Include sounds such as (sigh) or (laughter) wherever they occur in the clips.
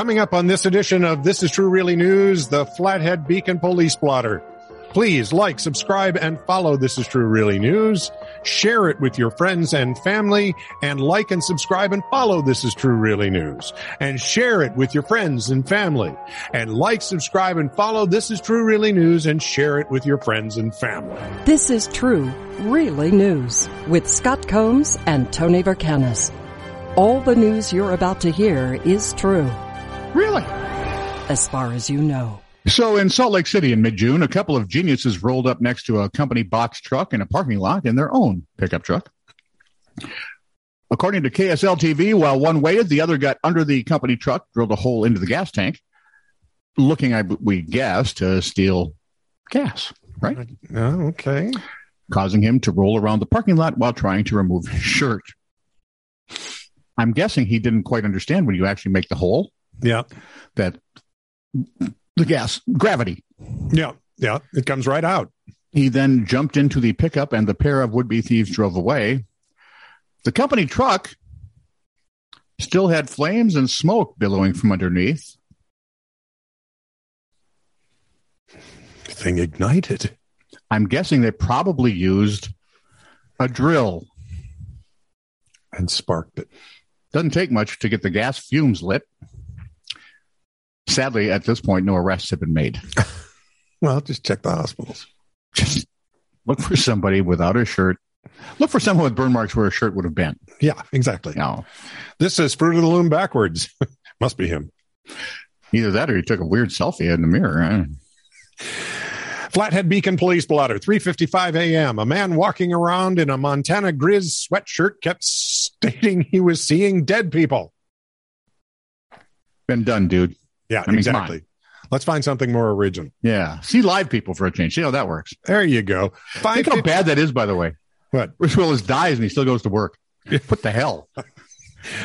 Coming up on this edition of This is True Really News, the Flathead Beacon Police Blotter. Please like, subscribe, and follow This is True Really News. Share it with your friends and family, and like and subscribe and follow This is True Really News. And share it with your friends and family. And like, subscribe, and follow This is True Really News, and share it with your friends and family. This is True Really News with Scott Combs and Tony Vercanis. All the news you're about to hear is true, Really? as far as you know. So in Salt Lake City in mid-June, a couple of geniuses rolled up next to a company box truck in a parking lot in their own pickup truck. According to KSL TV, while one waited, the other got under the company truck, drilled a hole into the gas tank, looking, I, we guess, to steal gas, right? Oh, okay. Causing him to roll around the parking lot while trying to remove his shirt. I'm guessing he didn't quite understand when you actually make the hole Yeah. that the gas, gravity Yeah. Yeah. It comes right out. He then jumped into the pickup and the pair of would be thieves drove away. The company truck still had flames and smoke billowing from underneath. Thing ignited. I'm guessing they probably used a drill. And sparked it. Doesn't take much to get the gas fumes lit. Sadly, at this point, no arrests have been made. (laughs) Well, just check the hospitals. Just look for somebody without a shirt. Look for someone with burn marks where a shirt would have been. Yeah, exactly. No, This is Fruit of the Loom backwards. (laughs) Must be him. either that or he took a weird selfie in the mirror. Flathead Beacon Police Blotter, 3:55 a.m. A man walking around in a Montana Grizz sweatshirt kept stating he was seeing dead people. Been done, dude. Yeah, I mean, exactly. Let's find something more original. Yeah. See live people for a change. See how that works. There you go. Five Think how bad that is, by the way. What? (laughs) Bruce Willis dies and he still goes to work. What the hell?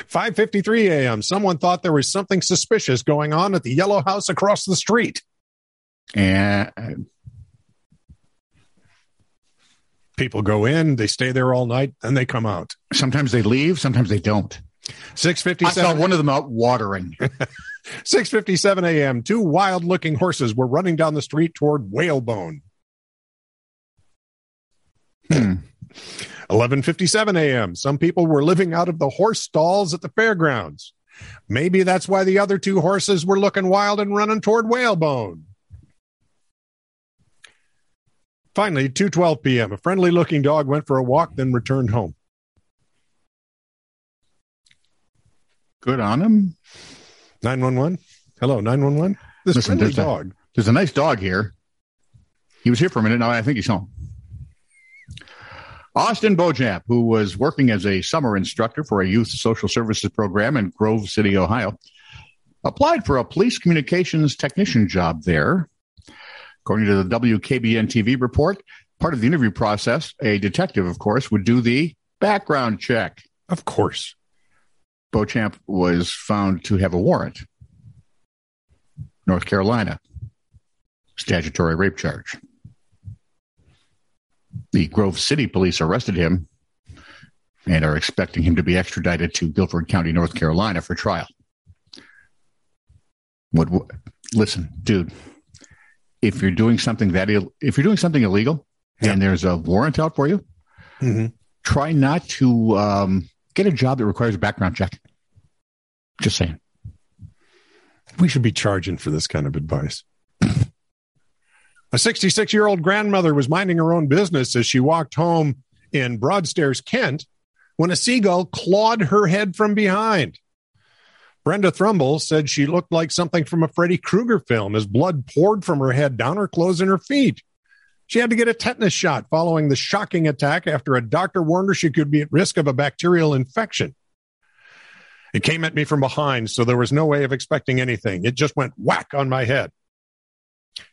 5:53 a.m. Someone thought there was something suspicious going on at the yellow house across the street. And People go in, they stay there all night, then they come out. sometimes they leave, sometimes they don't. I saw one of them out watering. (laughs) 6:57 a.m. Two wild-looking horses were running down the street toward Whalebone. Hmm. 11:57 a.m. Some people were living out of the horse stalls at the fairgrounds. Maybe that's why the other two horses were looking wild and running toward Whalebone. Finally, 2:12 p.m. A friendly-looking dog went for a walk then returned home. Good on him. 911. Hello, 911. This Listen, friendly there's a- dog. There's a nice dog here. He was here for a minute. Now I think he's home. Austin Beauchamp, who was working as a summer instructor for a youth social services program in Grove City, Ohio, applied for a police communications technician job there. According to the WKBN TV report, part of the interview process, a detective, of course, would do the background check. Of course. Beauchamp was found to have a warrant. North Carolina. Statutory rape charge. The Grove City police arrested him and are expecting him to be extradited to Guilford County, North Carolina for trial. What, what listen, dude, if you're doing something that Ill, if you're doing something illegal Yeah. and there's a warrant out for you, Mhm. try not to um, get a job that requires a background check. Just saying. We should be charging for this kind of advice. A 66 year old grandmother was minding her own business as she walked home in Broadstairs, Kent, when a seagull clawed her head from behind. Brenda Thrumble said she looked like something from a Freddy Krueger film as blood poured from her head down her clothes and her feet. She had to get a tetanus shot following the shocking attack after a doctor warned her she could be at risk of a bacterial infection. It came at me from behind, so there was no way of expecting anything. It just went whack on my head.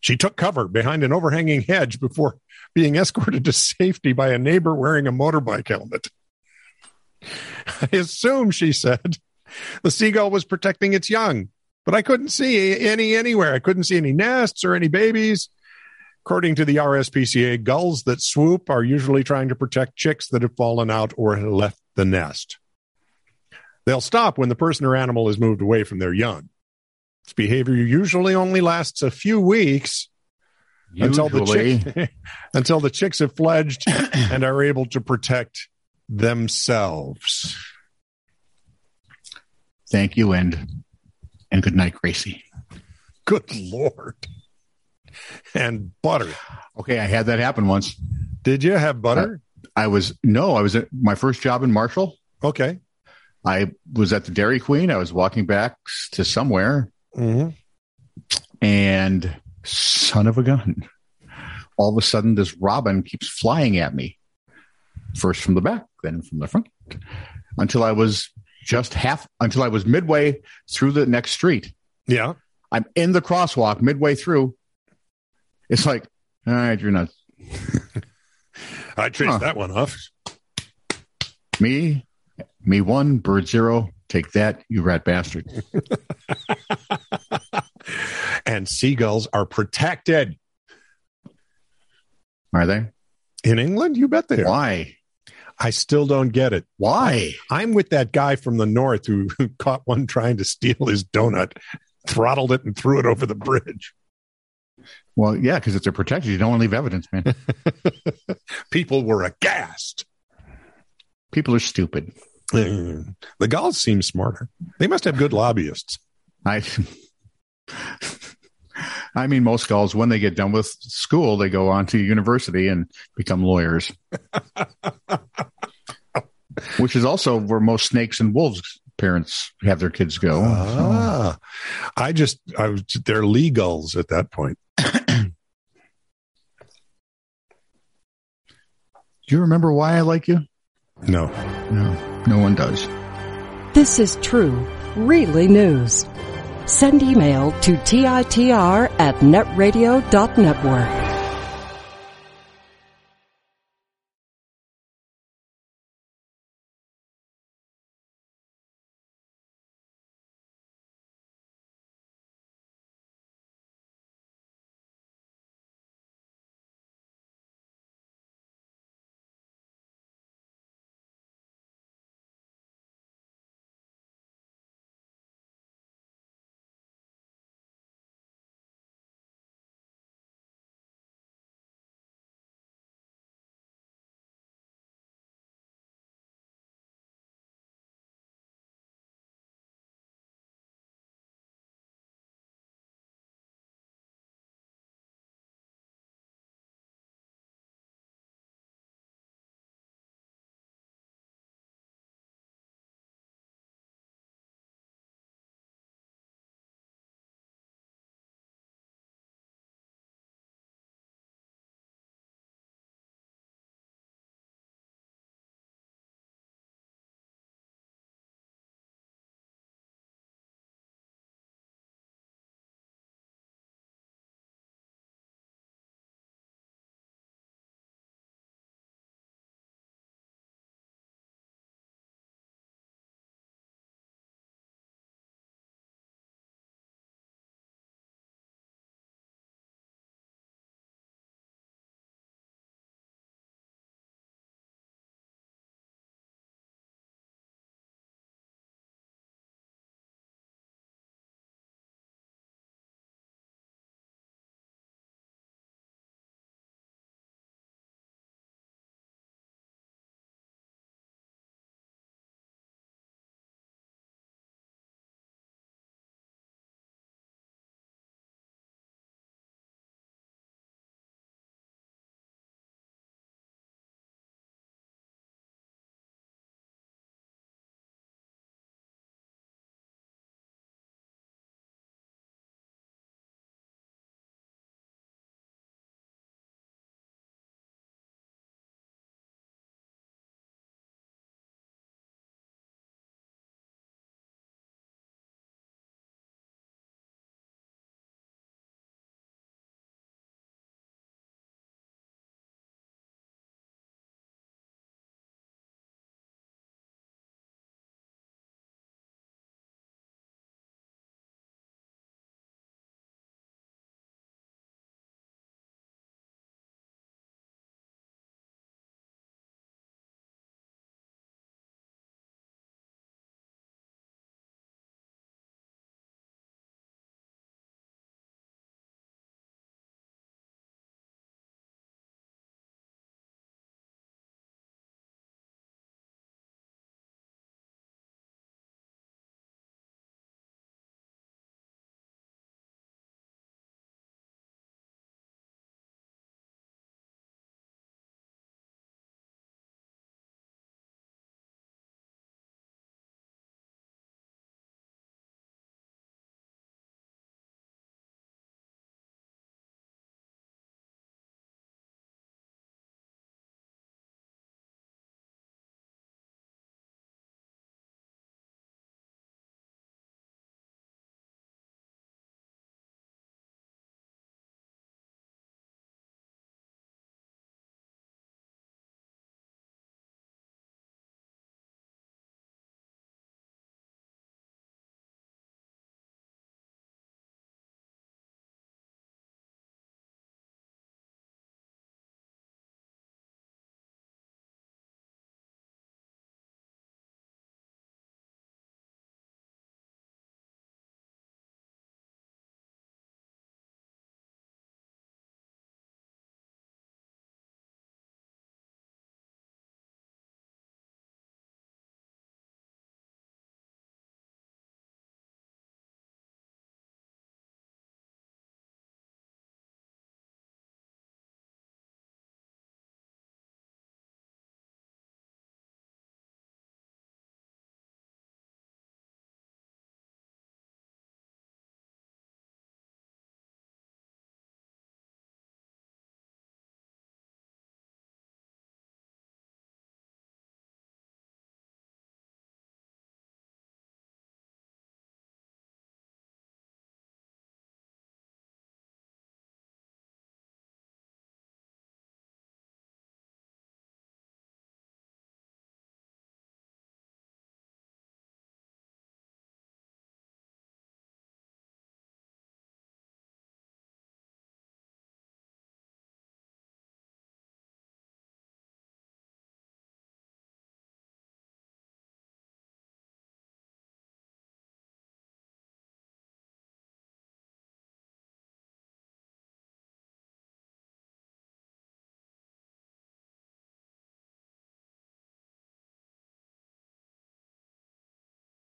She took cover behind an overhanging hedge before being escorted to safety by a neighbor wearing a motorbike helmet. I assume, she said, the seagull was protecting its young, but I couldn't see any anywhere. I couldn't see any nests or any babies. According to the RSPCA, gulls that swoop are usually trying to protect chicks that have fallen out or left the nest. They'll stop when the person or animal is moved away from their young. Its behavior usually only lasts a few weeks until the chicks, (laughs) until the chicks have fledged (clears throat) and are able to protect themselves. thank you and and good night, Gracie. Good lord! (laughs) And butter. Okay, I had that happen once. Did you have butter? I was no, I was at my first job in Marshall. okay. I was at the Dairy Queen. I was walking back to somewhere, hmm and son of a gun, all of a sudden this robin keeps flying at me. First from the back, then from the front, until I was just half until I was midway through the next street. Yeah. I'm in the crosswalk midway through. It's like, all right, you're nuts. (laughs) I traced Huh. that one off. Me, me one, bird zero. Take that, you rat bastard. (laughs) And seagulls are protected Are they? in England. You bet they are. Why? I still don't get it. Why? I'm with that guy from the north who (laughs) caught one trying to steal his donut, throttled it, and threw it over the bridge. Well, yeah, because it's a protection. You don't want to leave evidence, man. (laughs) People were aghast. People are stupid. Mm. The Gauls seem smarter. They must have good lobbyists. I I mean most gulls when they get done with school they go on to university and become lawyers. (laughs) Which is also where most snakes and wolves parents have their kids go. Ah, I just, I was, they're legals at that point. (clears throat) Do you remember why I like you? No. No. No one does. This is true, really news. Send email to TITR at netradio.network.